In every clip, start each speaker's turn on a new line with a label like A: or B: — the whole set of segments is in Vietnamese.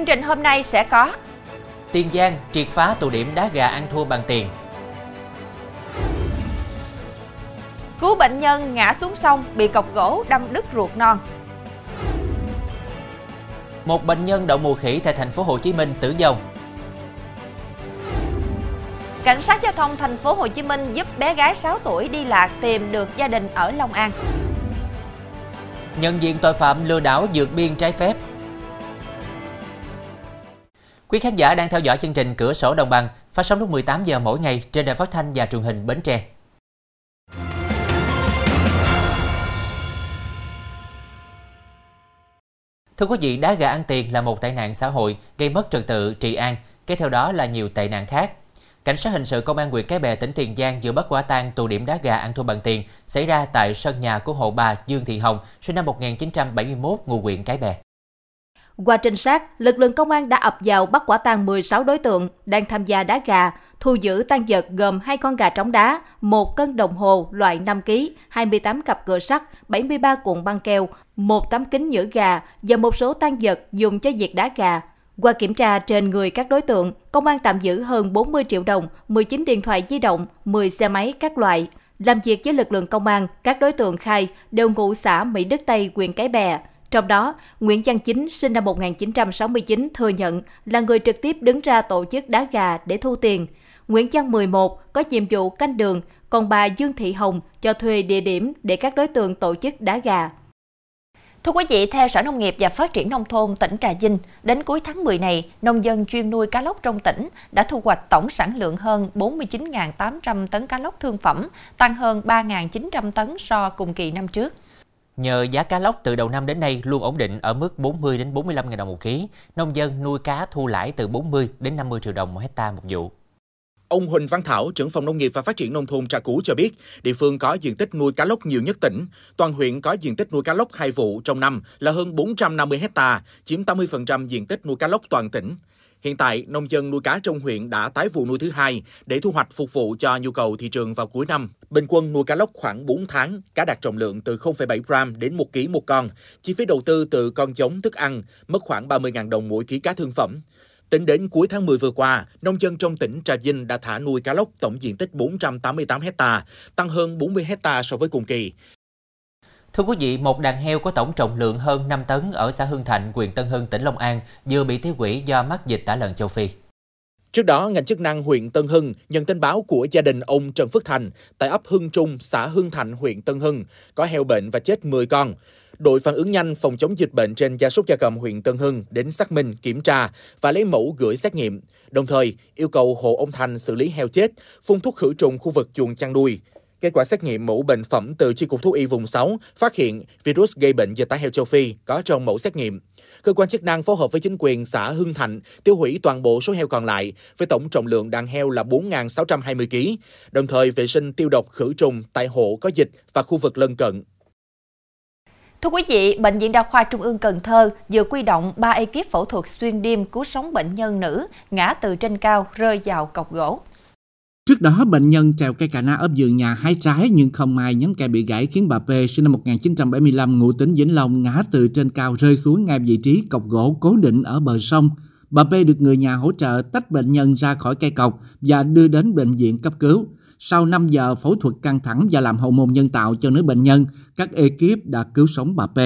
A: Chương trình hôm nay sẽ có
B: Tiền Giang triệt phá tụ điểm đá gà ăn thua bằng tiền.
A: Cứu bệnh nhân ngã xuống sông bị cọc gỗ đâm đứt ruột non.
B: Một bệnh nhân đậu mùa khỉ tại thành phố Hồ Chí Minh tử vong.
A: Cảnh sát giao thông thành phố Hồ Chí Minh giúp bé gái 6 tuổi đi lạc tìm được gia đình ở Long An.
B: Nhận diện tội phạm lừa đảo vượt biên trái phép. Quý khán giả đang theo dõi chương trình Cửa sổ Đồng bằng phát sóng lúc 18 giờ mỗi ngày trên đài phát thanh và truyền hình Bến Tre. Thưa quý vị, đá gà ăn tiền là một tệ nạn xã hội gây mất trật tự trị an, kế theo đó là nhiều tệ nạn khác. Cảnh sát hình sự công an huyện Cái Bè tỉnh Tiền Giang vừa bắt quả tang tụ điểm đá gà ăn thua bằng tiền xảy ra tại sân nhà của hộ bà Dương Thị Hồng, sinh năm 1971, ngụ huyện Cái Bè.
C: Qua trinh sát, lực lượng công an đã ập vào bắt quả tang 16 đối tượng đang tham gia đá gà, thu giữ tăng vật gồm hai con gà trống đá, một cân đồng hồ loại 5 kg, 28 cặp cửa sắt, 73 cuộn băng keo, một tấm kính nhử gà và một số tăng vật dùng cho việc đá gà. Qua kiểm tra trên người các đối tượng, công an tạm giữ hơn 40 triệu đồng, 19 điện thoại di động, 10 xe máy các loại. Làm việc với lực lượng công an, các đối tượng khai đều ngụ xã Mỹ Đức Tây, huyện Cái Bè. Trong đó, Nguyễn Văn Chính sinh năm 1969 thừa nhận là người trực tiếp đứng ra tổ chức đá gà để thu tiền. Nguyễn Văn 11 có nhiệm vụ canh đường, còn bà Dương Thị Hồng cho thuê địa điểm để các đối tượng tổ chức đá gà.
A: Thưa quý vị, theo Sở Nông nghiệp và Phát triển Nông thôn tỉnh Trà Vinh, đến cuối tháng 10 này, nông dân chuyên nuôi cá lóc trong tỉnh đã thu hoạch tổng sản lượng hơn 49.800 tấn cá lóc thương phẩm, tăng hơn 3.900 tấn so cùng kỳ năm trước.
B: Nhờ giá cá lóc từ đầu năm đến nay luôn ổn định ở mức 40 đến 45 000 đồng một ký, nông dân nuôi cá thu lãi từ 40 đến 50 triệu đồng một hecta một vụ.
D: Ông Huỳnh Văn Thảo, trưởng phòng nông nghiệp và phát triển nông thôn Trà Cú cho biết, địa phương có diện tích nuôi cá lóc nhiều nhất tỉnh. Toàn huyện có diện tích nuôi cá lóc hai vụ trong năm là hơn 450 hecta, chiếm 80% diện tích nuôi cá lóc toàn tỉnh. Hiện tại, nông dân nuôi cá trong huyện đã tái vụ nuôi thứ hai để thu hoạch phục vụ cho nhu cầu thị trường vào cuối năm. Bình quân nuôi cá lóc khoảng 4 tháng, cá đạt trọng lượng từ 0,7 gram đến 1 kg một con. Chi phí đầu tư từ con giống thức ăn mất khoảng 30.000 đồng mỗi ký cá thương phẩm. Tính đến cuối tháng 10 vừa qua, nông dân trong tỉnh Trà Vinh đã thả nuôi cá lóc tổng diện tích 488 hecta, tăng hơn 40 hecta so với cùng kỳ.
B: Thưa quý vị, một đàn heo có tổng trọng lượng hơn 5 tấn ở xã Hưng Thạnh, huyện Tân Hưng, tỉnh Long An vừa bị tiêu hủy do mắc dịch tả lợn châu Phi.
D: Trước đó, ngành chức năng huyện Tân Hưng nhận tin báo của gia đình ông Trần Phước Thành tại ấp Hưng Trung, xã Hưng Thạnh, huyện Tân Hưng có heo bệnh và chết 10 con. Đội phản ứng nhanh phòng chống dịch bệnh trên gia súc gia cầm huyện Tân Hưng đến xác minh, kiểm tra và lấy mẫu gửi xét nghiệm, đồng thời yêu cầu hộ ông Thành xử lý heo chết, phun thuốc khử trùng khu vực chuồng chăn nuôi. Kết quả xét nghiệm mẫu bệnh phẩm từ Chi cục Thú y vùng 6 phát hiện virus gây bệnh dịch tả heo châu Phi có trong mẫu xét nghiệm. Cơ quan chức năng phối hợp với chính quyền xã Hưng Thạnh tiêu hủy toàn bộ số heo còn lại với tổng trọng lượng đàn heo là 4.620 kg, đồng thời vệ sinh tiêu độc khử trùng tại hộ có dịch và khu vực lân cận.
A: Thưa quý vị, Bệnh viện Đa khoa Trung ương Cần Thơ vừa quy động 3 ekip phẫu thuật xuyên đêm cứu sống bệnh nhân nữ ngã từ trên cao rơi vào cọc gỗ.
E: Trước đó, bệnh nhân trèo cây cà na ấp giường nhà hái trái nhưng không may nhánh cây bị gãy khiến bà P sinh năm 1975 ngụ tỉnh Vĩnh Long ngã từ trên cao rơi xuống ngay vị trí cọc gỗ cố định ở bờ sông. Bà P được người nhà hỗ trợ tách bệnh nhân ra khỏi cây cọc và đưa đến bệnh viện cấp cứu. Sau 5 giờ phẫu thuật căng thẳng và làm hậu môn nhân tạo cho nữ bệnh nhân, các ekip đã cứu sống bà P.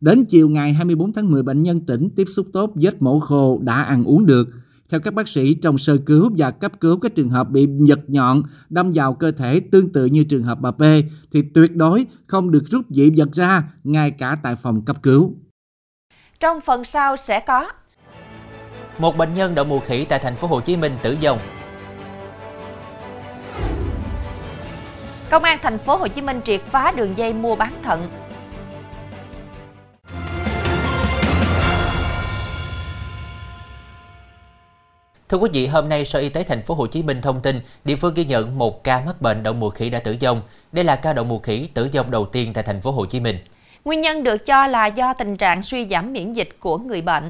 E: Đến chiều ngày 24 tháng 10, bệnh nhân tỉnh tiếp xúc tốt vết mổ khô đã ăn uống được. Theo các bác sĩ, trong sơ cứu và cấp cứu các trường hợp bị giật nhọn đâm vào cơ thể tương tự như trường hợp bà P thì tuyệt đối không được rút dị vật ra ngay cả tại phòng cấp cứu.
A: Trong phần sau sẽ có
B: Một bệnh nhân đậu mùa khỉ tại thành phố Hồ Chí Minh tử vong
A: Công an thành phố Hồ Chí Minh triệt phá đường dây mua bán thận.
B: Thưa quý vị, hôm nay Sở Y tế thành phố Hồ Chí Minh thông tin địa phương ghi nhận một ca mắc bệnh đậu mùa khỉ đã tử vong. Đây là ca đậu mùa khỉ tử vong đầu tiên tại thành phố Hồ Chí Minh.
A: Nguyên nhân được cho là do tình trạng suy giảm miễn dịch của người bệnh.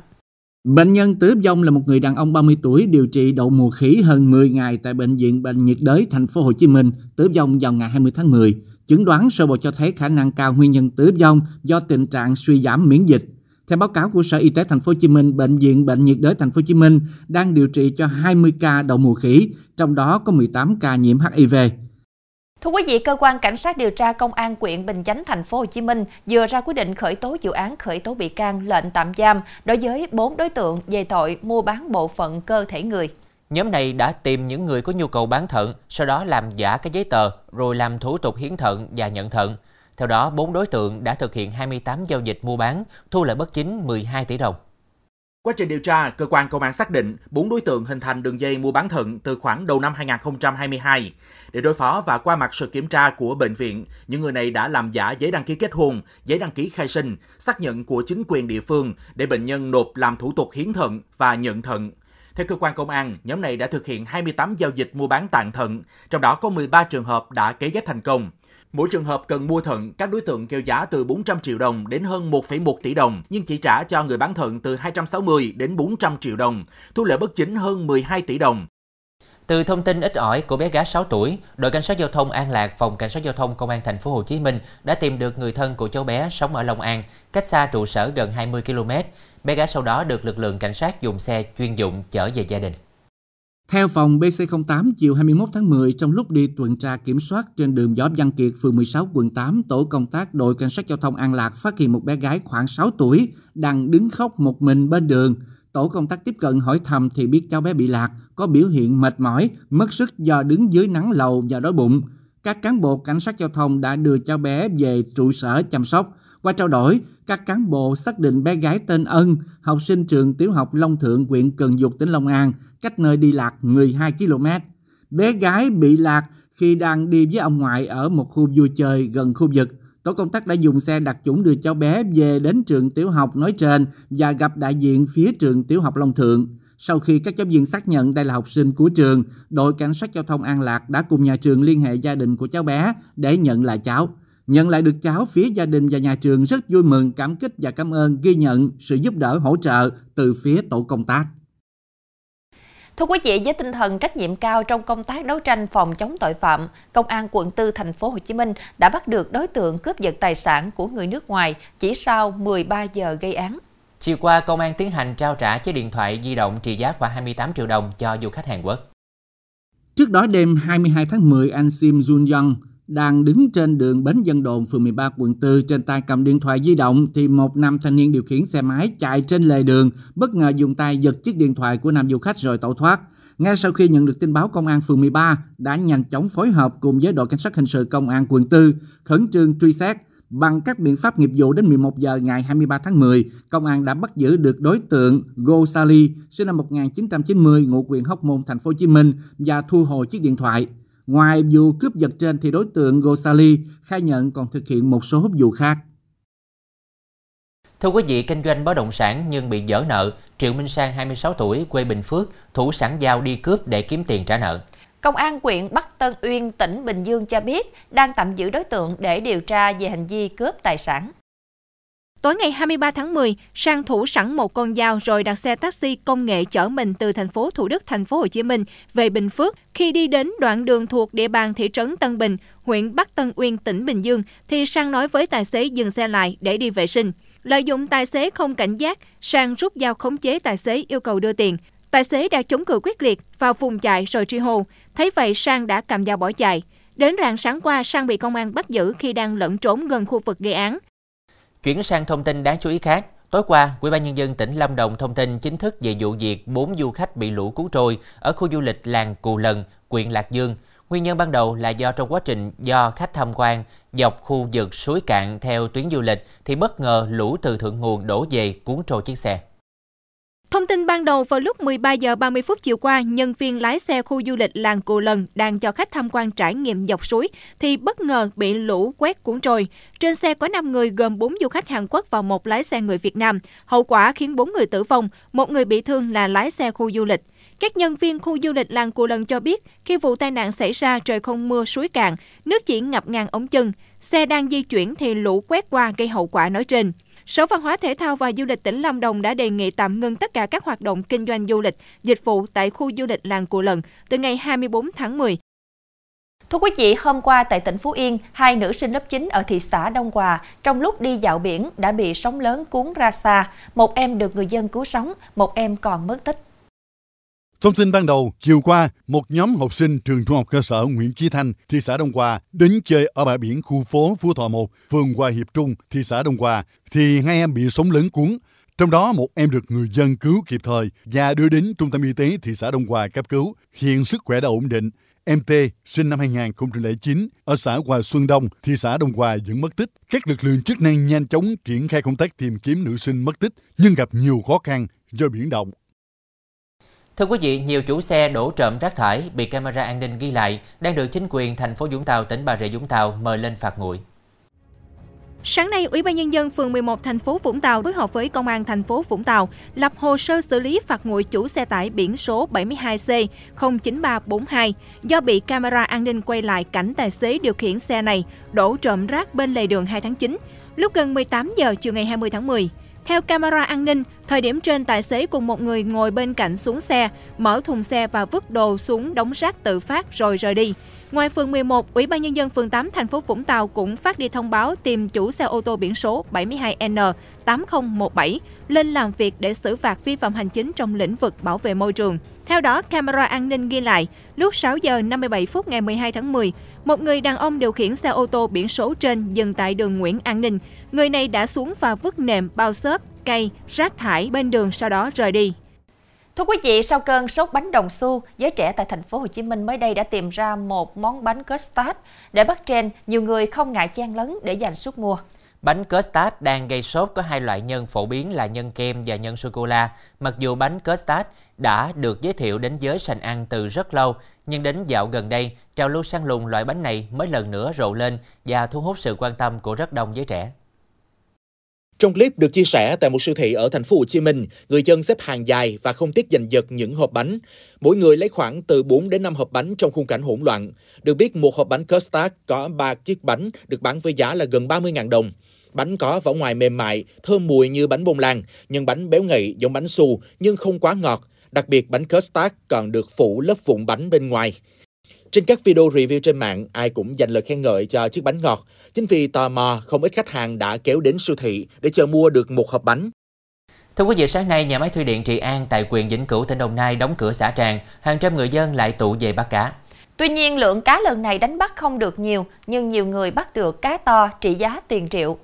E: Bệnh nhân tử vong là một người đàn ông 30 tuổi điều trị đậu mùa khỉ hơn 10 ngày tại bệnh viện Bệnh nhiệt đới thành phố Hồ Chí Minh, tử vong vào ngày 20 tháng 10. Chẩn đoán sơ bộ cho thấy khả năng cao nguyên nhân tử vong do tình trạng suy giảm miễn dịch. Theo báo cáo của Sở Y tế Thành phố Hồ Chí Minh, bệnh viện Bệnh nhiệt đới Thành phố Hồ Chí Minh đang điều trị cho 20 ca đậu mùa khỉ, trong đó có 18 ca nhiễm HIV.
A: Thưa quý vị, cơ quan cảnh sát điều tra công an huyện Bình Chánh thành phố Hồ Chí Minh vừa ra quyết định khởi tố vụ án khởi tố bị can lệnh tạm giam đối với 4 đối tượng về tội mua bán bộ phận cơ thể người.
B: Nhóm này đã tìm những người có nhu cầu bán thận, sau đó làm giả các giấy tờ, rồi làm thủ tục hiến thận và nhận thận. Theo đó, 4 đối tượng đã thực hiện 28 giao dịch mua bán, thu lợi bất chính 12 tỷ đồng.
D: Quá trình điều tra, cơ quan công an xác định 4 đối tượng hình thành đường dây mua bán thận từ khoảng đầu năm 2022. Để đối phó và qua mặt sự kiểm tra của bệnh viện, những người này đã làm giả giấy đăng ký kết hôn, giấy đăng ký khai sinh, xác nhận của chính quyền địa phương để bệnh nhân nộp làm thủ tục hiến thận và nhận thận. Theo cơ quan công an, nhóm này đã thực hiện 28 giao dịch mua bán tạng thận, trong đó có 13 trường hợp đã kế ghép thành công. Mỗi trường hợp cần mua thận, các đối tượng kêu giá từ 400 triệu đồng đến hơn 1,1 tỷ đồng, nhưng chỉ trả cho người bán thận từ 260 đến 400 triệu đồng, thu lợi bất chính hơn 12 tỷ đồng.
B: Từ thông tin ít ỏi của bé gái 6 tuổi, đội cảnh sát giao thông An Lạc, phòng cảnh sát giao thông công an thành phố Hồ Chí Minh đã tìm được người thân của cháu bé sống ở Long An, cách xa trụ sở gần 20 km. Bé gái sau đó được lực lượng cảnh sát dùng xe chuyên dụng chở về gia đình.
E: Theo phòng BC08 chiều 21 tháng 10, trong lúc đi tuần tra kiểm soát trên đường Võ Văn Kiệt, phường 16, quận 8, tổ công tác đội cảnh sát giao thông An Lạc phát hiện một bé gái khoảng 6 tuổi đang đứng khóc một mình bên đường. Tổ công tác tiếp cận hỏi thăm thì biết cháu bé bị lạc, có biểu hiện mệt mỏi, mất sức do đứng dưới nắng lầu và đói bụng. Các cán bộ cảnh sát giao thông đã đưa cháu bé về trụ sở chăm sóc. Qua trao đổi, các cán bộ xác định bé gái tên Ân, học sinh trường tiểu học Long Thượng, huyện Cần Dục, tỉnh Long An, cách nơi đi lạc 12 km. Bé gái bị lạc khi đang đi với ông ngoại ở một khu vui chơi gần khu vực. Tổ công tác đã dùng xe đặc chủng đưa cháu bé về đến trường tiểu học nói trên và gặp đại diện phía trường tiểu học Long Thượng. Sau khi các giáo viên xác nhận đây là học sinh của trường, đội cảnh sát giao thông An Lạc đã cùng nhà trường liên hệ gia đình của cháu bé để nhận lại cháu. Nhận lại được cháu, phía gia đình và nhà trường rất vui mừng, cảm kích và cảm ơn ghi nhận sự giúp đỡ hỗ trợ từ phía tổ công tác.
A: Thưa quý vị, với tinh thần trách nhiệm cao trong công tác đấu tranh phòng chống tội phạm, Công an quận 4 thành phố Hồ Chí Minh đã bắt được đối tượng cướp giật tài sản của người nước ngoài chỉ sau 13 giờ gây án.
B: Chiều qua, công an tiến hành trao trả chiếc điện thoại di động trị giá khoảng 28 triệu đồng cho du khách Hàn Quốc.
E: Trước đó đêm 22 tháng 10, anh Sim Jun Young đang đứng trên đường Bến Dân Đồn, phường 13, quận 4, trên tay cầm điện thoại di động, thì một nam thanh niên điều khiển xe máy chạy trên lề đường, bất ngờ dùng tay giật chiếc điện thoại của nam du khách rồi tẩu thoát. Ngay sau khi nhận được tin báo, công an phường 13 đã nhanh chóng phối hợp cùng với đội cảnh sát hình sự công an quận 4 khẩn trương truy xét. Bằng các biện pháp nghiệp vụ đến 11 giờ ngày 23 tháng 10, công an đã bắt giữ được đối tượng Go Sali, sinh năm 1990, ngụ huyện Hóc Môn, thành phố Hồ Chí Minh và thu hồi chiếc điện thoại. Ngoài vụ cướp giật trên thì đối tượng Gosali khai nhận còn thực hiện một số vụ khác.
B: Thưa quý vị, kinh doanh bất động sản nhưng bị dở nợ, Triệu Minh Sang 26 tuổi, quê Bình Phước, thủ sẵn dao đi cướp để kiếm tiền trả nợ.
A: Công an huyện Bắc Tân Uyên, tỉnh Bình Dương cho biết đang tạm giữ đối tượng để điều tra về hành vi cướp tài sản.
C: Tối ngày 23 tháng 10, Sang thủ sẵn một con dao rồi đặt xe taxi công nghệ chở mình từ thành phố Thủ Đức, thành phố Hồ Chí Minh về Bình Phước. Khi đi đến đoạn đường thuộc địa bàn thị trấn Tân Bình, huyện Bắc Tân Uyên, tỉnh Bình Dương, thì Sang nói với tài xế dừng xe lại để đi vệ sinh. Lợi dụng tài xế không cảnh giác, Sang rút dao khống chế tài xế yêu cầu đưa tiền. Tài xế đã chống cự quyết liệt, vào vùng chạy rồi truy hô. Thấy vậy Sang đã cầm dao bỏ chạy. Đến rạng sáng qua, Sang bị công an bắt giữ khi đang lẫn trốn gần khu vực gây án.
B: Chuyển sang thông tin đáng chú ý khác, Tối qua, Ủy ban nhân dân tỉnh Lâm Đồng thông tin chính thức về vụ việc 4 du khách bị lũ cuốn trôi ở khu du lịch làng Cù Lần, huyện Lạc Dương. Nguyên nhân ban đầu là do trong quá trình do khách tham quan dọc khu vực suối cạn theo tuyến du lịch thì bất ngờ lũ từ thượng nguồn đổ về cuốn trôi chiếc xe.
C: Thông tin ban đầu vào lúc 13 giờ 30 phút chiều qua, nhân viên lái xe khu du lịch làng Cù Lần đang cho khách tham quan trải nghiệm dọc suối thì bất ngờ bị lũ quét cuốn trôi. Trên xe có 5 người gồm 4 du khách Hàn Quốc và một lái xe người Việt Nam. Hậu quả khiến 4 người tử vong, một người bị thương là lái xe khu du lịch. Các nhân viên khu du lịch làng Cù Lần cho biết, khi vụ tai nạn xảy ra trời không mưa suối cạn, nước chỉ ngập ngang ống chân. Xe đang di chuyển thì lũ quét qua gây hậu quả nói trên. Sở Văn hóa Thể thao và Du lịch tỉnh Lâm Đồng đã đề nghị tạm ngưng tất cả các hoạt động kinh doanh du lịch, dịch vụ tại khu du lịch làng Cù Lần từ ngày 24 tháng 10
A: Thưa quý vị, hôm qua tại tỉnh Phú Yên, hai nữ sinh lớp 9 ở thị xã Đông Hòa trong lúc đi dạo biển đã bị sóng lớn cuốn ra xa. Một em được người dân cứu sống, một em còn mất tích.
F: Thông tin ban đầu, chiều qua, một nhóm học sinh trường trung học cơ sở Nguyễn Chí Thanh, thị xã Đông Hòa đến chơi ở bãi biển khu phố Phú Thọ 1, phường Hòa Hiệp Trung, thị xã Đông Hòa, thì hai em bị sóng lớn cuốn. Trong đó một em được người dân cứu kịp thời và đưa đến trung tâm y tế thị xã Đông Hòa cấp cứu. Hiện sức khỏe đã ổn định. Em T, sinh năm 2009, ở xã Hòa Xuân Đông, thị xã Đông Hòa vẫn mất tích. Các lực lượng chức năng nhanh chóng triển khai công tác tìm kiếm nữ sinh mất tích, nhưng gặp nhiều khó khăn do biển động.
B: Thưa quý vị, nhiều chủ xe đổ trộm rác thải bị camera an ninh ghi lại đang được chính quyền thành phố Vũng Tàu, tỉnh Bà Rịa Vũng Tàu mời lên phạt nguội.
C: Sáng nay, Ủy ban nhân dân phường 11 thành phố Vũng Tàu phối hợp với công an thành phố Vũng Tàu lập hồ sơ xử lý phạt nguội chủ xe tải biển số 72C 09342 do bị camera an ninh quay lại cảnh tài xế điều khiển xe này đổ trộm rác bên lề đường 2 tháng 9 lúc gần 18 giờ chiều ngày 20 tháng 10. Theo camera an ninh, thời điểm trên tài xế cùng một người ngồi bên cạnh xuống xe, mở thùng xe và vứt đồ xuống đống rác tự phát rồi rời đi. Ngoài phường 11, Ủy ban nhân dân phường 8 thành phố Vũng Tàu cũng phát đi thông báo tìm chủ xe ô tô biển số 72N8017 lên làm việc để xử phạt vi phạm hành chính trong lĩnh vực bảo vệ môi trường. Theo đó, camera an ninh ghi lại, lúc 6 giờ 57 phút ngày 12 tháng 10, một người đàn ông điều khiển xe ô tô biển số trên dừng tại đường Nguyễn An Ninh. Người này đã xuống và vứt nệm, bao xốp, cây, rác thải bên đường sau đó rời đi.
A: Thưa quý vị, sau cơn sốt bánh đồng xu, giới trẻ tại thành phố Hồ Chí Minh mới đây đã tìm ra một món bánh custard để bắt trend, nhiều người không ngại chen lấn để giành suất mua.
B: Bánh custard đang gây sốt có hai loại nhân phổ biến là nhân kem và nhân sô-cô-la. Mặc dù bánh custard đã được giới thiệu đến giới sành ăn từ rất lâu, nhưng đến dạo gần đây, trào lưu săn lùng loại bánh này mới lần nữa rộ lên và thu hút sự quan tâm của rất đông giới trẻ.
D: Trong clip được chia sẻ tại một siêu thị ở thành phố Hồ Chí Minh, người dân xếp hàng dài và không tiếc giành giật những hộp bánh. Mỗi người lấy khoảng từ 4 đến 5 hộp bánh trong khung cảnh hỗn loạn. Được biết một hộp bánh custard có 3 chiếc bánh được bán với giá là gần 30.000 đồng. Bánh có vỏ ngoài mềm mại, thơm mùi như bánh bông lan, nhưng bánh béo ngậy giống bánh xù nhưng không quá ngọt. Đặc biệt bánh custard còn được phủ lớp vụn bánh bên ngoài. Trên các video review trên mạng, ai cũng dành lời khen ngợi cho chiếc bánh ngọt. Chính vì tò mò, không ít khách hàng đã kéo đến siêu thị để chờ mua được một hộp bánh.
B: Thưa quý vị, sáng nay, nhà máy thủy điện Trị An tại quyền Vĩnh Cửu, tỉnh Đồng Nai đóng cửa xả tràn, hàng trăm người dân lại tụ về bắt cá.
A: Tuy nhiên, lượng cá lần này đánh bắt không được nhiều, nhưng nhiều người bắt được cá to trị giá tiền triệu.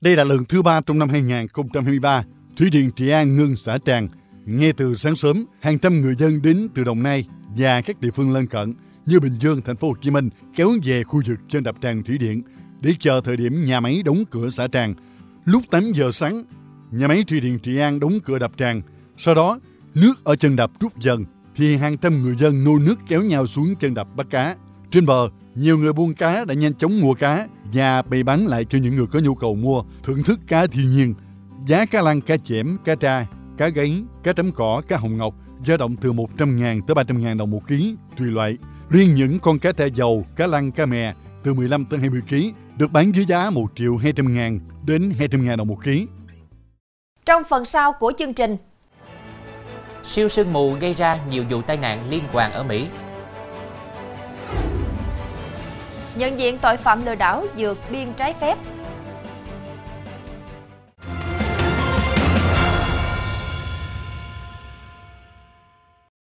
F: Đây là lần thứ ba trong năm 2023, Thủy điện Trị An ngưng xả tràn. Ngay từ sáng sớm, hàng trăm người dân đến từ Đồng Nai và các địa phương lân cận như Bình Dương, thành phố Hồ Chí Minh kéo về khu vực trên đập tràn thủy điện để chờ thời điểm nhà máy đóng cửa xả tràn. Lúc 8 giờ sáng, nhà máy thủy điện Trị An đóng cửa đập tràn. Sau đó, nước ở chân đập rút dần thì hàng trăm người dân nô nước kéo nhau xuống chân đập bắt cá. Trên bờ, nhiều người buôn cá đã nhanh chóng mua cá và bày bán lại cho những người có nhu cầu mua, thưởng thức cá thiên nhiên. Giá cá lăng, cá chẽm, cá tra, cá gáy, cá trắm cỏ, cá hồng ngọc dao động từ 100.000 tới 300.000 đồng một ký, tùy loại. Riêng những con cá tra dầu, cá lăng, cá mè từ 15 tới 20 kg được bán với giá 1 triệu 200 ngàn đến 200 ngàn đồng một ký.
A: Trong phần sau của chương trình,
B: Siêu sương mù gây ra nhiều vụ tai nạn liên quan ở Mỹ.
A: nhận diện tội phạm lừa đảo dược biên trái phép.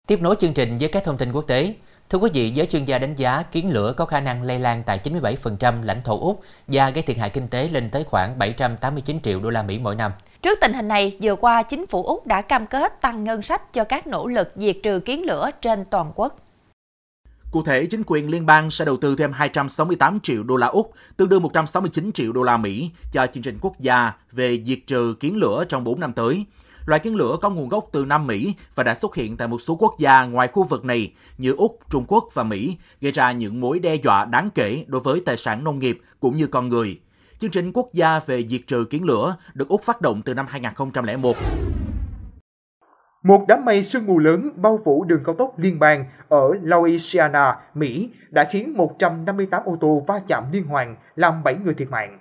B: Tiếp nối chương trình với các thông tin quốc tế. Thưa quý vị, giới chuyên gia đánh giá kiến lửa có khả năng lây lan tại 97% lãnh thổ Úc và gây thiệt hại kinh tế lên tới khoảng 789 triệu đô la Mỹ mỗi năm.
A: Trước tình hình này, vừa qua chính phủ Úc đã cam kết tăng ngân sách cho các nỗ lực diệt trừ kiến lửa trên toàn quốc.
D: Cụ thể, chính quyền liên bang sẽ đầu tư thêm 268 triệu đô la Úc, tương đương 169 triệu đô la Mỹ cho chương trình quốc gia về diệt trừ kiến lửa trong 4 năm tới. Loại kiến lửa có nguồn gốc từ Nam Mỹ và đã xuất hiện tại một số quốc gia ngoài khu vực này như Úc, Trung Quốc và Mỹ, gây ra những mối đe dọa đáng kể đối với tài sản nông nghiệp cũng như con người. Chương trình quốc gia về diệt trừ kiến lửa được Úc phát động từ năm 2001.
G: Một đám mây sương mù lớn bao phủ đường cao tốc liên bang ở Louisiana, Mỹ đã khiến 158 ô tô va chạm liên hoàn, làm 7 người thiệt mạng.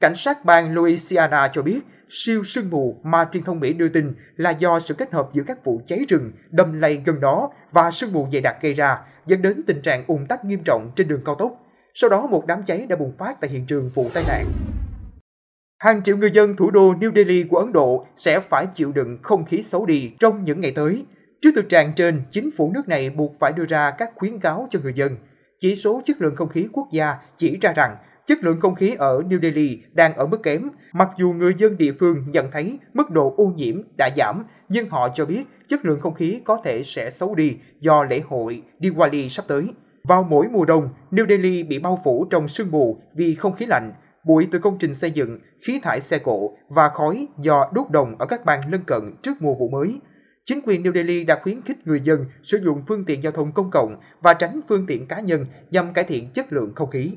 G: Cảnh sát bang Louisiana cho biết siêu sương mù mà truyền thông Mỹ đưa tin là do sự kết hợp giữa các vụ cháy rừng đầm lầy gần đó và sương mù dày đặc gây ra, dẫn đến tình trạng ùn tắc nghiêm trọng trên đường cao tốc. Sau đó một đám cháy đã bùng phát tại hiện trường vụ tai nạn. Hàng triệu người dân thủ đô New Delhi của Ấn Độ sẽ phải chịu đựng không khí xấu đi trong những ngày tới. Trước thực trạng trên, chính phủ nước này buộc phải đưa ra các khuyến cáo cho người dân. Chỉ số chất lượng không khí quốc gia chỉ ra rằng chất lượng không khí ở New Delhi đang ở mức kém. Mặc dù người dân địa phương nhận thấy mức độ ô nhiễm đã giảm, nhưng họ cho biết chất lượng không khí có thể sẽ xấu đi do lễ hội Diwali sắp tới. Vào mỗi mùa đông, New Delhi bị bao phủ trong sương mù vì không khí lạnh, bụi từ công trình xây dựng, khí thải xe cộ và khói do đốt đồng ở các bang lân cận trước mùa vụ mới. Chính quyền New Delhi đã khuyến khích người dân sử dụng phương tiện giao thông công cộng và tránh phương tiện cá nhân nhằm cải thiện chất lượng không khí.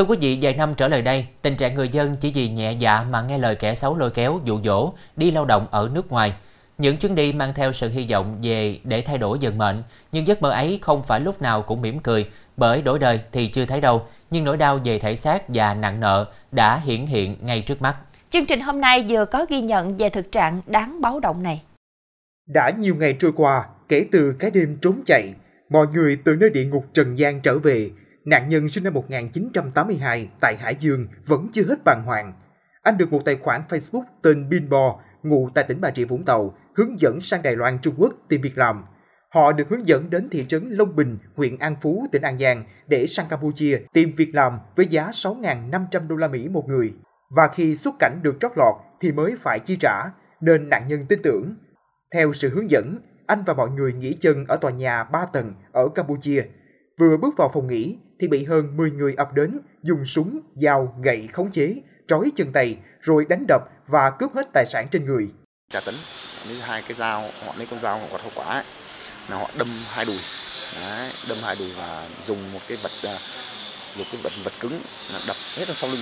B: Thưa quý vị, vài năm trở lại đây, tình trạng người dân chỉ vì nhẹ dạ mà nghe lời kẻ xấu lôi kéo, dụ dỗ, đi lao động ở nước ngoài. Những chuyến đi mang theo sự hy vọng về để thay đổi vận mệnh, nhưng giấc mơ ấy không phải lúc nào cũng mỉm cười, bởi đổi đời thì chưa thấy đâu, nhưng nỗi đau về thể xác và nặng nợ đã hiển hiện ngay trước mắt.
A: Chương trình hôm nay vừa có ghi nhận về thực trạng đáng báo động này.
G: Đã nhiều ngày trôi qua, kể từ cái đêm trốn chạy, mọi người từ nơi địa ngục Trần gian trở về, nạn nhân sinh năm 1982 tại Hải Dương vẫn chưa hết bàng hoàng. Anh được một tài khoản Facebook tên Binbo, ngụ tại tỉnh Bà Rịa Vũng Tàu, hướng dẫn sang Đài Loan Trung Quốc tìm việc làm. Họ được hướng dẫn đến thị trấn Long Bình, huyện An Phú, tỉnh An Giang để sang Campuchia tìm việc làm với giá 6.500 đô la Mỹ một người. Và khi xuất cảnh được trót lọt thì mới phải chi trả, nên nạn nhân tin tưởng. Theo sự hướng dẫn, anh và mọi người nghỉ chân ở tòa nhà 3 tầng ở Campuchia. Vừa bước vào phòng nghỉ thì bị hơn 10 người ập đến, dùng súng, dao, gậy khống chế, trói chân tay, rồi đánh đập và cướp hết tài sản trên người.
H: Trả tấn, lấy hai cái dao, họ lấy con dao họ quạt hậu quả ấy, là họ đâm hai đùi, Đấy, đâm hai đùi và dùng một cái vật à, dùng cái vật vật cứng là đập hết ở sau lưng,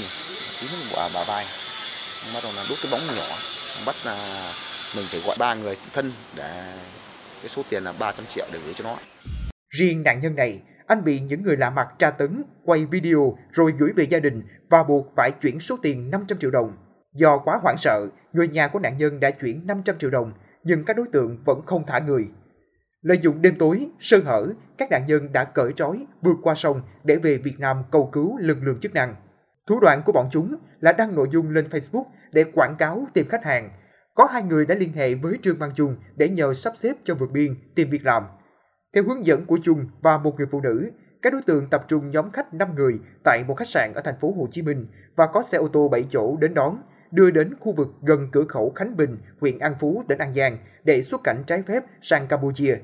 H: tím quả bà vai, bắt đầu là đốt cái bóng nhỏ, bắt là mình phải gọi ba người thân để cái số tiền là 300 triệu để gửi cho nó.
G: Riêng nạn nhân này, anh bị những người lạ mặt tra tấn, quay video rồi gửi về gia đình và buộc phải chuyển số tiền 500 triệu đồng. Do quá hoảng sợ, người nhà của nạn nhân đã chuyển 500 triệu đồng, nhưng các đối tượng vẫn không thả người. Lợi dụng đêm tối, sơ hở, các nạn nhân đã cởi trói, vượt qua sông để về Việt Nam cầu cứu lực lượng chức năng. Thủ đoạn của bọn chúng là đăng nội dung lên Facebook để quảng cáo tìm khách hàng. Có hai người đã liên hệ với Trương Văn Trung để nhờ sắp xếp cho vượt biên tìm việc làm. Theo hướng dẫn của Trung và một người phụ nữ, các đối tượng tập trung nhóm khách 5 người tại một khách sạn ở thành phố Hồ Chí Minh và có xe ô tô 7 chỗ đến đón, đưa đến khu vực gần cửa khẩu Khánh Bình, huyện An Phú, tỉnh An Giang để xuất cảnh trái phép sang Campuchia.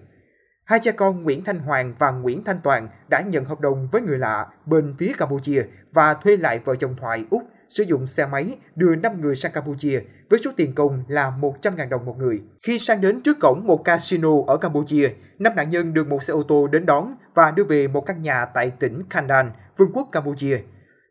G: Hai cha con Nguyễn Thanh Hoàng và Nguyễn Thanh Toàn đã nhận hợp đồng với người lạ bên phía Campuchia và thuê lại vợ chồng Thoại Úc sử dụng xe máy đưa 5 người sang Campuchia với số tiền công là 100.000 đồng một người. Khi sang đến trước cổng một casino ở Campuchia, năm nạn nhân được một xe ô tô đến đón và đưa về một căn nhà tại tỉnh Kandan, Vương quốc Campuchia.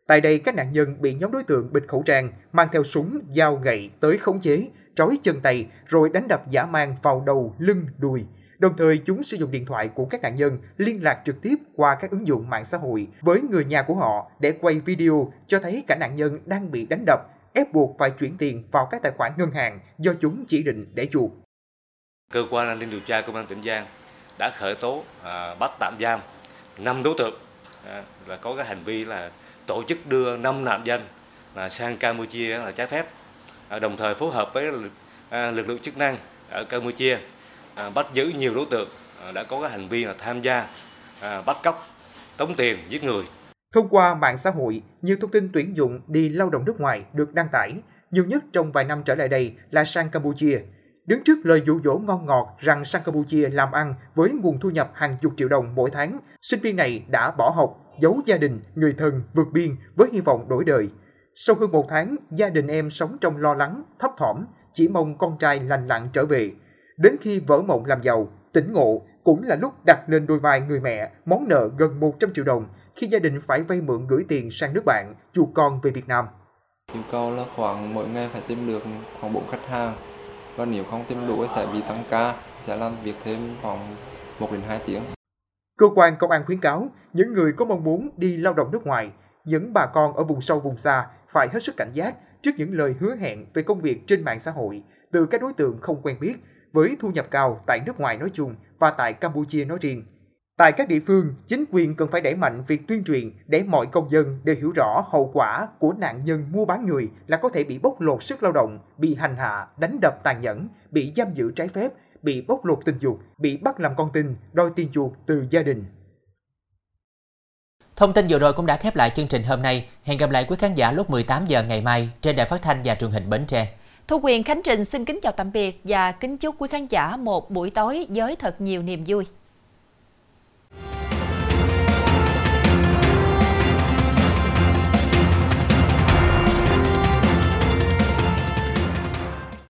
G: Tại đây, các nạn nhân bị nhóm đối tượng bịt khẩu trang, mang theo súng, dao gậy tới khống chế, trói chân tay rồi đánh đập giả mang vào đầu, lưng, đùi. Đồng thời chúng sử dụng điện thoại của các nạn nhân liên lạc trực tiếp qua các ứng dụng mạng xã hội với người nhà của họ để quay video cho thấy cả nạn nhân đang bị đánh đập, ép buộc phải chuyển tiền vào các tài khoản ngân hàng do chúng chỉ định để chuộc.
I: Cơ quan an ninh điều tra công an tỉnh Giang đã khởi tố à, bắt tạm giam 5 đối tượng à, là có cái hành vi là tổ chức đưa 5 nạn nhân là sang Campuchia là trái phép, à, đồng thời phối hợp với lực, à, lực lượng chức năng ở Campuchia À, bắt giữ nhiều đối tượng à, đã có cái hành vi là tham gia à, bắt cóc, tống tiền, giết người.
G: Thông qua mạng xã hội, nhiều thông tin tuyển dụng đi lao động nước ngoài được đăng tải, nhiều nhất trong vài năm trở lại đây là sang Campuchia. Đứng trước lời dụ dỗ ngon ngọt rằng sang Campuchia làm ăn với nguồn thu nhập hàng chục triệu đồng mỗi tháng, sinh viên này đã bỏ học, giấu gia đình, người thân, vượt biên với hy vọng đổi đời. Sau hơn một tháng, gia đình em sống trong lo lắng, thấp thỏm, chỉ mong con trai lành lặn trở về. Đến khi vỡ mộng làm giàu, tỉnh ngộ cũng là lúc đặt lên đôi vai người mẹ món nợ gần 100 triệu đồng khi gia đình phải vay mượn gửi tiền sang nước bạn chuộc con về Việt Nam.
J: Yêu cầu là khoảng mỗi ngày phải tìm được khoảng 4 khách hàng và nếu không tìm đủ sẽ bị tăng ca, sẽ làm việc thêm khoảng 1 đến 2 tiếng.
G: Cơ quan công an khuyến cáo những người có mong muốn đi lao động nước ngoài, những bà con ở vùng sâu vùng xa phải hết sức cảnh giác trước những lời hứa hẹn về công việc trên mạng xã hội từ các đối tượng không quen biết với thu nhập cao tại nước ngoài nói chung và tại Campuchia nói riêng. Tại các địa phương, chính quyền cần phải đẩy mạnh việc tuyên truyền để mọi công dân đều hiểu rõ hậu quả của nạn nhân mua bán người là có thể bị bóc lột sức lao động, bị hành hạ, đánh đập tàn nhẫn, bị giam giữ trái phép, bị bóc lột tình dục, bị bắt làm con tin, đòi tiền chuộc từ gia đình.
B: Thông tin vừa rồi cũng đã khép lại chương trình hôm nay. Hẹn gặp lại quý khán giả lúc 18 giờ ngày mai trên đài phát thanh và truyền hình Bến Tre.
A: Thu Quyền, Khánh Trình xin kính chào tạm biệt và kính chúc quý khán giả một buổi tối với thật nhiều niềm vui.